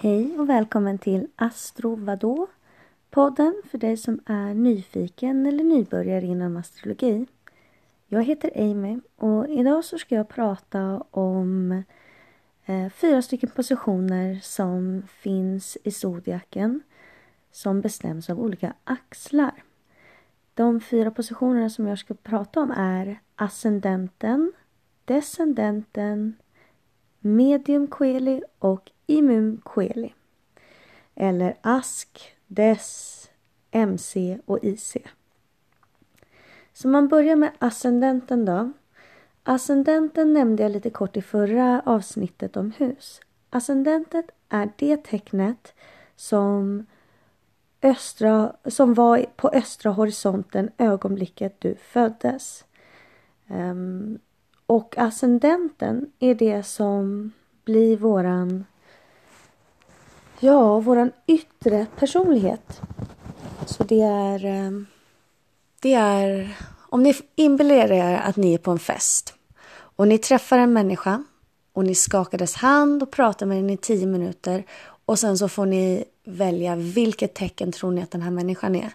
Hej och välkommen till Astro vadå? Podden för dig som är nyfiken eller nybörjare inom astrologi. Jag heter Amy och idag så ska jag prata om eh, fyra stycken positioner som finns i zodiaken som bestäms av olika axlar. De fyra positionerna som jag ska prata om är ascendenten, descendenten, medium queli och immun Coeli. Eller ASK, DES, MC och IC. Så man börjar med ascendenten då. Ascendenten nämnde jag lite kort i förra avsnittet om hus. Ascendentet är det tecknet som, östra, som var på östra horisonten ögonblicket du föddes. Um, och ascendenten är det som blir våran Ja, våran yttre personlighet. Så det är... Eh, det är... Om ni inbillar er att ni är på en fest och ni träffar en människa och ni skakar dess hand och pratar med den i tio minuter och sen så får ni välja vilket tecken tror ni att den här människan är.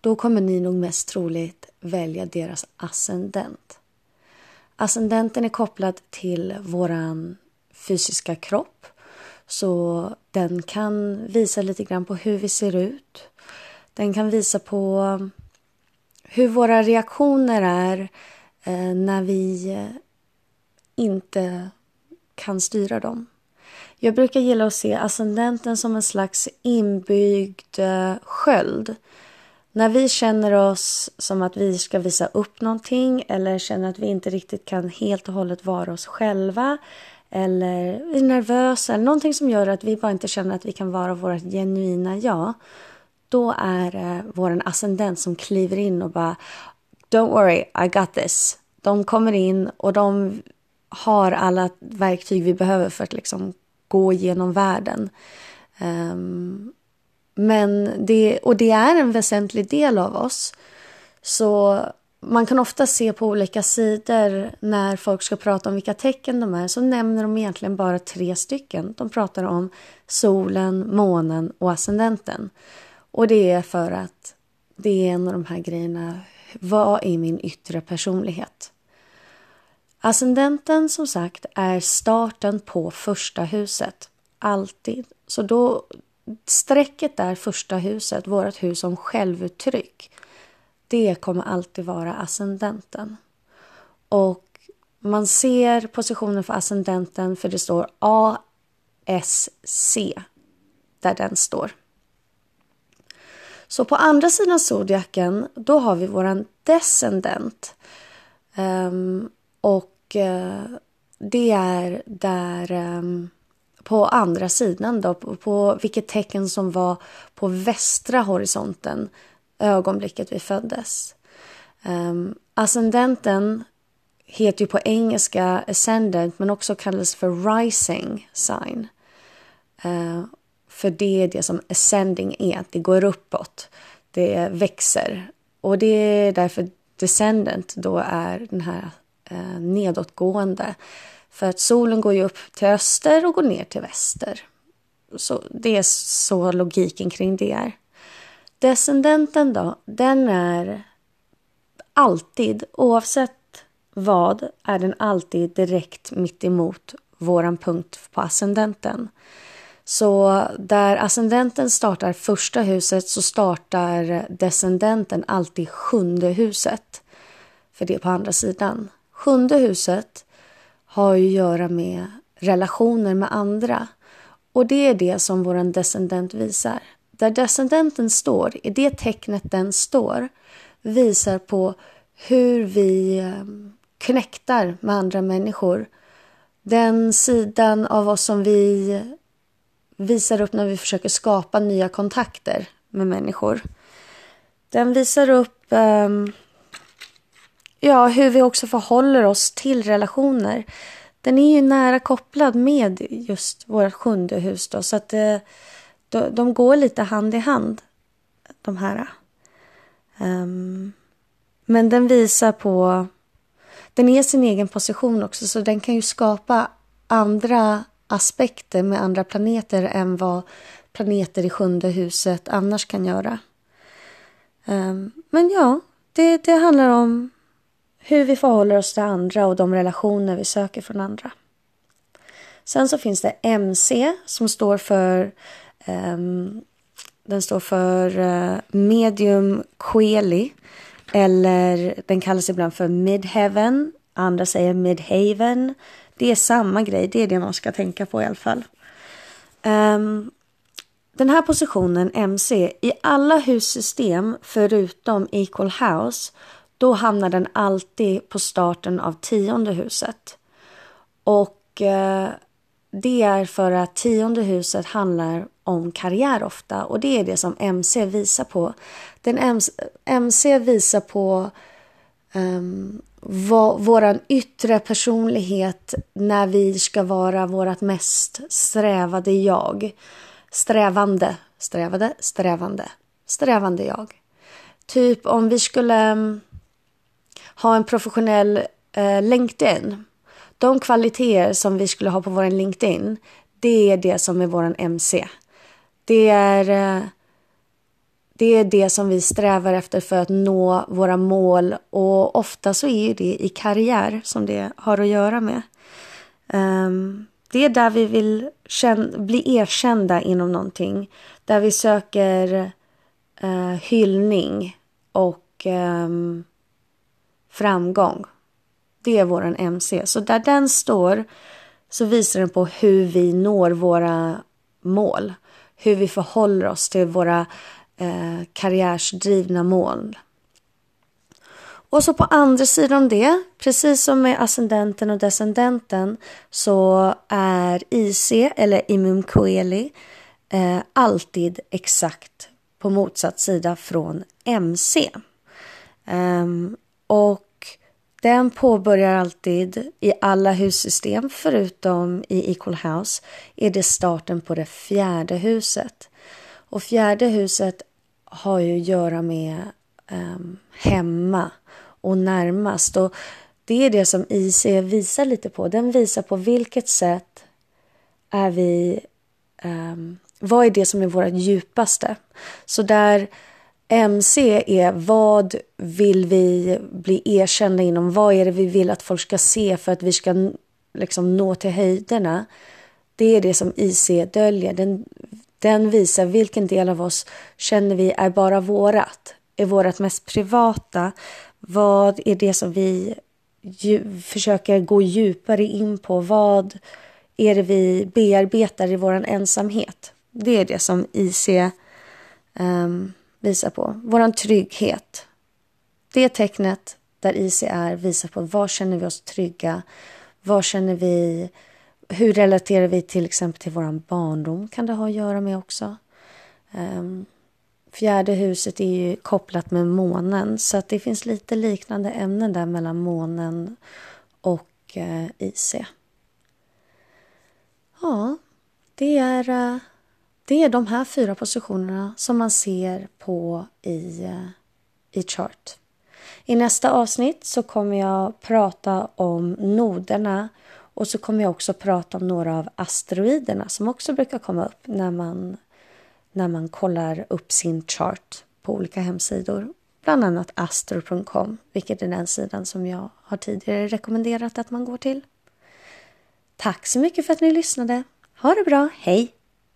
Då kommer ni nog mest troligt välja deras ascendent. Ascendenten är kopplad till våran fysiska kropp så den kan visa lite grann på hur vi ser ut. Den kan visa på hur våra reaktioner är eh, när vi inte kan styra dem. Jag brukar gilla att se ascendenten som en slags inbyggd eh, sköld. När vi känner oss som att vi ska visa upp någonting eller känner att vi inte riktigt kan helt och hållet vara oss själva eller är nervösa eller någonting som gör att vi bara inte känner att vi kan vara vårt genuina jag. Då är eh, det vår ascendent som kliver in och bara Don't worry, I got this. De kommer in och de har alla verktyg vi behöver för att liksom gå igenom världen. Um, men det, och det är en väsentlig del av oss. Så man kan ofta se på olika sidor när folk ska prata om vilka tecken de är så nämner de egentligen bara tre stycken. De pratar om solen, månen och ascendenten. Och det är för att det är en av de här grejerna. Vad är min yttre personlighet? Ascendenten som sagt är starten på första huset. Alltid. Så då strecket är första huset, vårt hus som självuttryck det kommer alltid vara ascendenten. Och man ser positionen för ascendenten för det står ASC där den står. Så på andra sidan zodiaken då har vi våran descendent. Um, och uh, det är där um, på andra sidan då, på, på vilket tecken som var på västra horisonten ögonblicket vi föddes. Um, ascendenten heter ju på engelska ascendant men också kallas för rising sign. Uh, för det är det som ascending är, att det går uppåt, det växer. Och det är därför descendant då är den här uh, nedåtgående. För att solen går ju upp till öster och går ner till väster. Så det är så logiken kring det är. Descendenten då, den är alltid, oavsett vad, är den alltid direkt mitt emot våran punkt på ascendenten. Så där ascendenten startar första huset så startar descendenten alltid sjunde huset. För det är på andra sidan. Sjunde huset har ju att göra med relationer med andra. Och det är det som vår descendent visar. Där descendenten står, i det tecknet den står, visar på hur vi eh, knäktar med andra människor. Den sidan av oss som vi visar upp när vi försöker skapa nya kontakter med människor. Den visar upp um, ja, hur vi också förhåller oss till relationer. Den är ju nära kopplad med just vårt sjunde hus. Då, så att eh, de, de går lite hand i hand, de här. Um, men den visar på... Den är sin egen position också, så den kan ju skapa andra aspekter med andra planeter än vad planeter i sjunde huset annars kan göra. Um, men ja, det, det handlar om hur vi förhåller oss till andra och de relationer vi söker från andra. Sen så finns det MC som står för um, den står för uh, medium queli eller den kallas ibland för midheaven. Andra säger midhaven. Det är samma grej, det är det man ska tänka på i alla fall. Um, den här positionen MC i alla hussystem förutom Equal House då hamnar den alltid på starten av tionde huset. Och eh, det är för att tionde huset handlar om karriär ofta och det är det som MC visar på. Den MC, MC visar på ehm, um, vår våran yttre personlighet när vi ska vara vårt mest strävade jag. Strävande, strävade, strävande, strävande jag. Typ om vi skulle um, ha en professionell eh, LinkedIn. De kvaliteter som vi skulle ha på vår LinkedIn, det är det som är vår MC. Det är, eh, det är det som vi strävar efter för att nå våra mål och ofta så är det i karriär som det har att göra med. Um, det är där vi vill bli erkända inom någonting. Där vi söker uh, hyllning och um, framgång. Det är vår MC. Så där den står så visar den på hur vi når våra mål. Hur vi förhåller oss till våra eh, karriärsdrivna mål. Och så på andra sidan det, precis som med ascendenten och descendenten så är IC eller Imum Coeli eh, alltid exakt på motsatt sida från MC. Um, ehm, och den påbörjar alltid i alla hussystem förutom i Equal House är det starten på det fjärde huset. Och fjärde huset har ju att göra med um, hemma och närmast. Och det är det som IC visar lite på. Den visar på vilket sätt är vi... Um, vad är det som är vårt djupaste? Så där MC är vad vill vi bli erkända inom? Vad är det vi vill att folk ska se för att vi ska liksom nå till höjderna? Det är det som IC döljer. Den, den visar vilken del av oss känner vi är bara vårat, är vårat mest privata. Vad är det som vi försöker gå djupare in på? Vad är det vi bearbetar i vår ensamhet? Det är det som IC um, ehm, visar på. Vår trygghet. Det tecknet där IC är visar på var känner vi oss trygga? Var känner vi hur relaterar vi till exempel till vår barndom? Kan det ha att göra med också. Um, fjärde huset är ju kopplat med månen så att det finns lite liknande ämnen där mellan månen och eh, uh, IC. Ja, det är, uh, det är de här fyra positionerna som man ser på i, eh, i chart. I nästa avsnitt så kommer jag prata om noderna och så kommer jag också prata om några av asteroiderna som också brukar komma upp när man, när man kollar upp sin chart på olika hemsidor. Bland annat astro.com, vilket är den sidan som jag har tidigare rekommenderat att man går till. Tack så mycket för att ni lyssnade. Ha det bra. Hej!